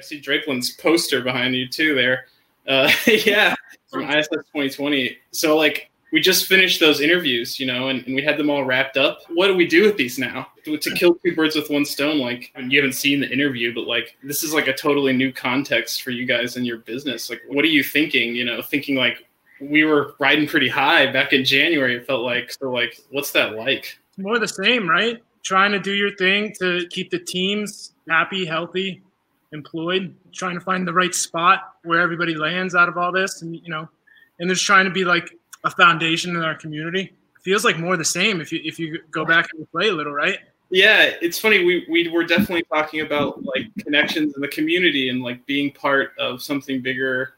I see Drakeland's poster behind you too there. Uh, yeah, from ISS 2020. So like we just finished those interviews, you know, and, and, we had them all wrapped up. What do we do with these now? To, to kill two birds with one stone, like you haven't seen the interview, but like this is like a totally new context for you guys and your business. Like, what are you thinking? You know, thinking like we were riding pretty high back in January. It felt like so. Like, what's that like? More the same, right? Trying to do your thing to keep the teams happy, healthy, employed. Trying to find the right spot where everybody lands out of all this, and you know, and there's trying to be like a foundation in our community. It feels like more the same if you if you go back and play a little, right? Yeah, it's funny. We we were definitely talking about like connections in the community and like being part of something bigger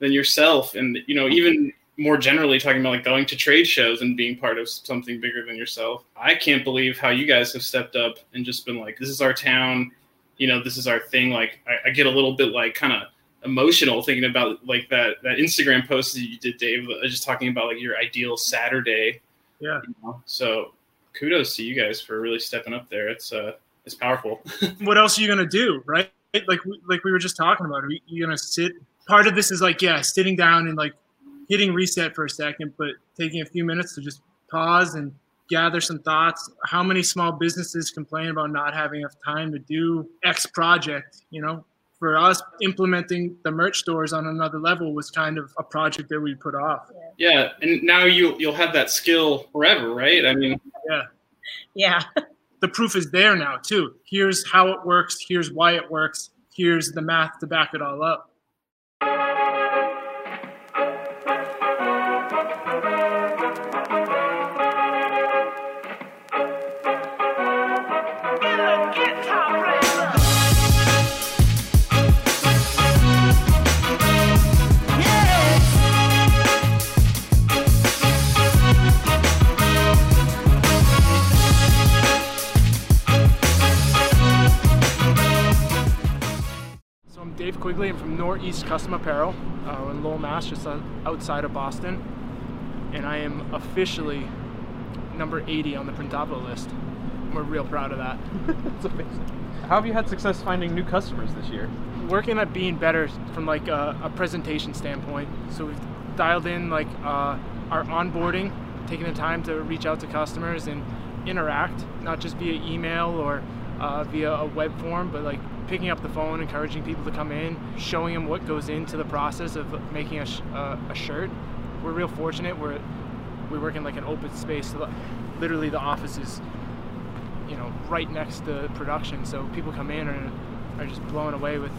than yourself, and you know even more generally talking about like going to trade shows and being part of something bigger than yourself. I can't believe how you guys have stepped up and just been like, this is our town, you know, this is our thing. Like I, I get a little bit like kind of emotional thinking about like that that Instagram post that you did, Dave, uh, just talking about like your ideal Saturday. Yeah. You know? So kudos to you guys for really stepping up there. It's uh it's powerful. what else are you gonna do, right? Like like we were just talking about. Are you gonna sit? Part of this is like yeah, sitting down and like hitting reset for a second, but taking a few minutes to just pause and gather some thoughts. How many small businesses complain about not having enough time to do X project? You know, for us, implementing the merch stores on another level was kind of a project that we put off. Yeah, and now you you'll have that skill forever, right? I mean, yeah, yeah. the proof is there now too. Here's how it works. Here's why it works. Here's the math to back it all up. Quigley. I'm from Noreast Custom Apparel uh, in Lowell, Mass, just outside of Boston. And I am officially number 80 on the Printavo list. We're real proud of that. That's amazing. How have you had success finding new customers this year? Working at being better from like a, a presentation standpoint. So we've dialed in like uh, our onboarding, taking the time to reach out to customers and interact, not just via email or uh, via a web form, but like picking up the phone, encouraging people to come in, showing them what goes into the process of making a, sh- uh, a shirt. We're real fortunate. We're we work in like an open space. So literally, the office is you know right next to production, so people come in and are just blown away with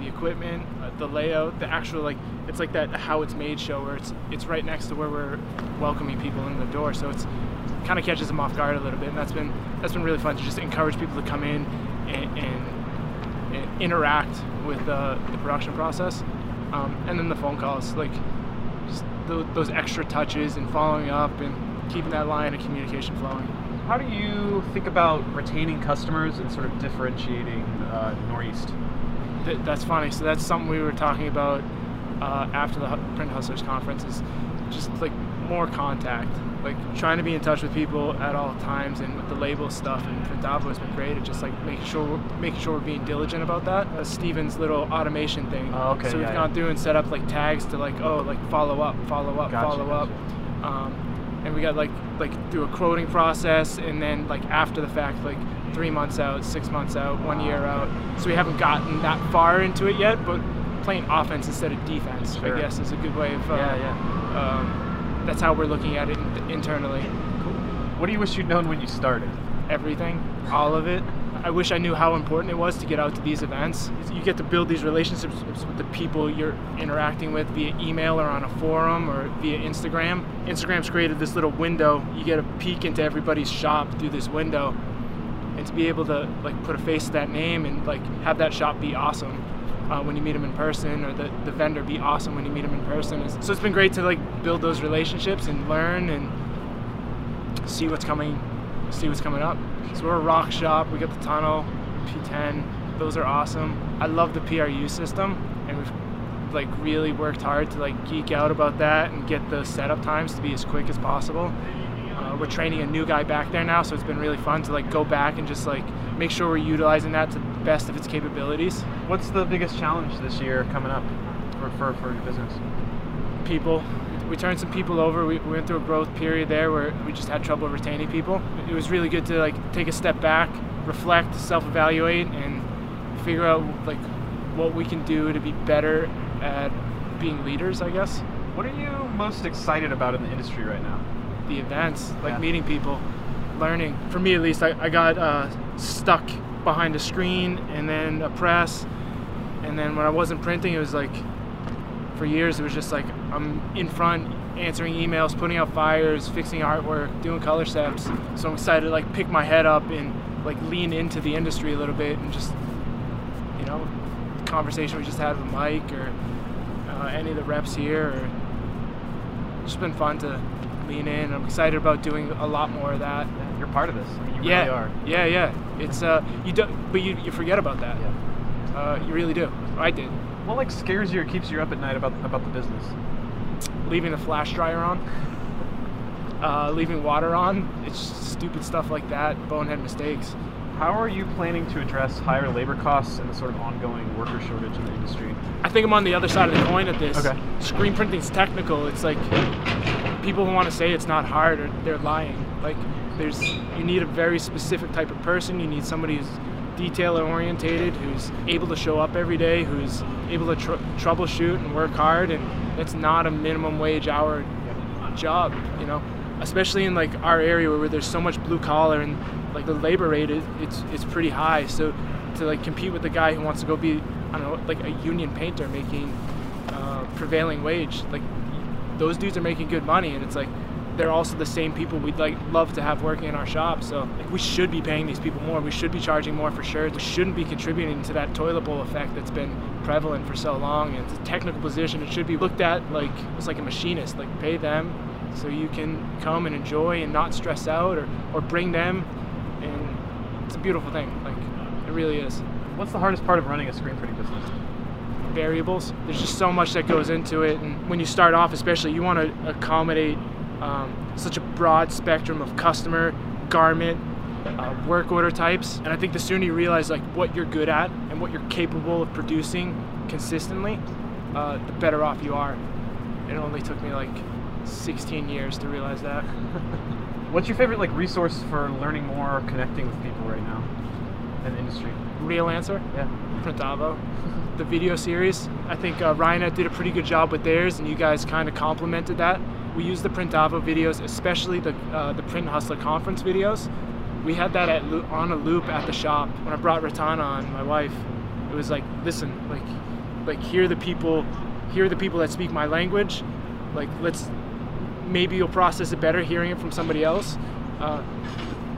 the equipment, uh, the layout, the actual like it's like that how it's made show where it's it's right next to where we're welcoming people in the door. So it's kind of catches them off guard a little bit, and that's been that's been really fun to just encourage people to come in and, and interact with uh, the production process. Um, and then the phone calls, like just those extra touches and following up and keeping that line of communication flowing. How do you think about retaining customers and sort of differentiating uh, Noreast? Th- that's funny. So that's something we were talking about uh, after the Print Hustlers conference is just like more contact like trying to be in touch with people at all times and with the label stuff and Printavo has been great at just like making sure we're, making sure we're being diligent about that. Uh, Steven's little automation thing. Oh, okay. So we've yeah, gone yeah. through and set up like tags to like oh like follow up, follow up, gotcha, follow gotcha. up. Um, and we got like like through a quoting process and then like after the fact like three months out, six months out, one year out. So we haven't gotten that far into it yet, but playing offense instead of defense, sure. I guess, is a good way of uh, yeah, yeah. Um, that's how we're looking at it internally. Cool. What do you wish you'd known when you started? Everything, all of it. I wish I knew how important it was to get out to these events. You get to build these relationships with the people you're interacting with via email or on a forum or via Instagram. Instagram's created this little window. You get a peek into everybody's shop through this window. And to be able to like put a face to that name and like have that shop be awesome uh, when you meet them in person, or the, the vendor be awesome when you meet them in person. So it's been great to like build those relationships and learn and see what's coming, see what's coming up. So we're a ROQ shop. We got the tunnel, P10. Those are awesome. I love the PRU system, and we've like really worked hard to like geek out about that and get the setup times to be as quick as possible. Uh, we're training a new guy back there now, so it's been really fun to like go back and just like make sure we're utilizing that to the best of its capabilities. What's the biggest challenge this year coming up for, for, for your business? People. We turned some people over. We, we went through a growth period there where we just had trouble retaining people. It was really good to like take a step back, reflect, self-evaluate, and figure out like what we can do to be better at being leaders. I guess What are you most excited about in the industry right now? The events, like Yeah. meeting people, learning. For me, at least, I, I got uh, stuck behind a screen and then a press, and then when I wasn't printing, it was like for years it was just like I'm in front answering emails, putting out fires, fixing artwork, doing color steps. So I'm excited to like pick my head up and like lean into the industry a little bit and just you know conversation we just had with Mike or uh, any of the reps here or it's just been fun to lean in. I'm excited about doing a lot more of that. You're part of this. I mean, you yeah, really are. yeah, yeah. It's uh, you don't, but you, you forget about that. Yeah. Uh, you really do. I did. What like scares you or keeps you up at night about about the business? Leaving the flash dryer on, uh, leaving water on. It's stupid stuff like that. Bonehead mistakes. How are you planning to address higher labor costs and the sort of ongoing worker shortage in the industry? I think I'm on the other side of the coin at this. Okay. Screen printing's technical. It's like people who want to say it's not hard, or they're lying. Like there's, you need a very specific type of person. You need somebody who's detail orientated, who's able to show up every day, who's able to tr- troubleshoot and work hard, and that's not a minimum wage hour job. You know, especially in like our area where there's so much blue collar and like the labor rate is it's it's pretty high. So to like compete with the guy who wants to go be I don't know like a union painter making uh, prevailing wage, like those dudes are making good money, and it's like they're also the same people we'd like love to have working in our shop. So like, we should be paying these people more. We should be charging more for shirts. We shouldn't be contributing to that toilet bowl effect that's been prevalent for so long. And it's a technical position. It should be looked at like it's like a machinist. Like pay them so you can come and enjoy and not stress out, or or bring them. And it's a beautiful thing. Like it really is. What's the hardest part of running a screen printing business? Variables. There's just so much that goes into it, and when you start off, especially, you want to accommodate um, such a broad spectrum of customer, garment, uh, work order types. And I think the sooner you realize like what you're good at and what you're capable of producing consistently, uh, the better off you are. It only took me like 16 years to realize that. What's your favorite like resource for learning more or connecting with people right now in the industry? Real answer. Yeah. Printavo. The video series, I think uh, Ryonet did a pretty good job with theirs, and you guys kind of complemented that. We used the Printavo videos, especially the uh, the Print Hustler conference videos. We had that at on a loop at the shop. When I brought Ratana on, my wife, it was like, listen, like, like here the people, here the people that speak my language. Like, let's maybe you'll process it better hearing it from somebody else. Uh,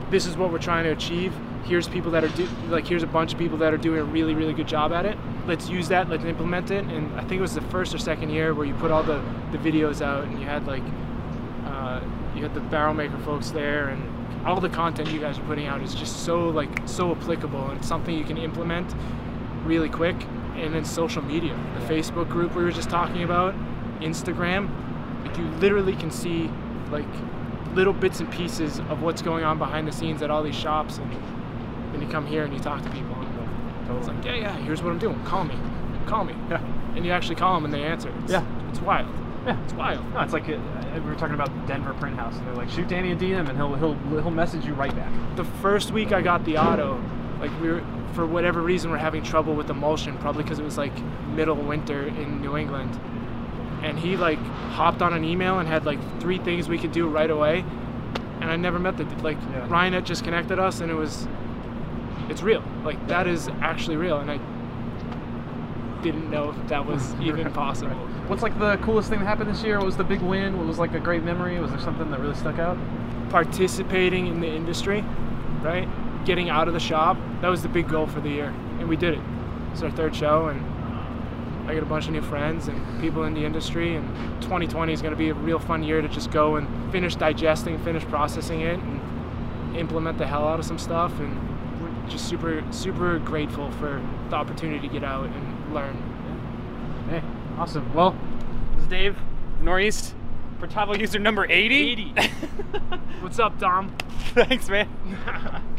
this is what we're trying to achieve. Here's people that are do- like here's a bunch of people that are doing a really really good job at it. Let's use that. Let's implement it. And I think it was the first or second year where you put all the, the videos out and you had like uh, you had the barrel maker folks there and all the content you guys are putting out is just so like so applicable and it's something you can implement really quick. And then social media, the Facebook group we were just talking about, Instagram, like you literally can see like little bits and pieces of what's going on behind the scenes at all these shops and then you come here and you talk to people and it's like yeah yeah here's what i'm doing call me call me Yeah. and you actually call them and they answer it's, Yeah. it's wild Yeah. it's wild No, it's like uh, we were talking about Denver Print House, and they're like, shoot Danny a DM, and he'll he'll he'll message you right back. the first week I got the auto, like we were for whatever reason we're having trouble with emulsion, probably because it was like middle winter in New England. And he like hopped on an email and had like three things we could do right away. And I never met the like Yeah. Ryan had just connected us and it was it's real. Like that is actually real and I didn't know if that was even possible. What's like the coolest thing that happened this year? What was the big win? What was like a great memory? Was there something that really stuck out? participating in the industry, right? Getting out of the shop. That was the big goal for the year, and we did it. It's our third show, and I got a bunch of new friends and people in the industry. And 2020 is going to be a real fun year to just go and finish digesting, finish processing it, and implement the hell out of some stuff. And just super, super grateful for the opportunity to get out and learn. Hey, awesome. Well, this is Dave, Noreast, for Tavo user number 80. 80. What's up, Dom? Thanks, man.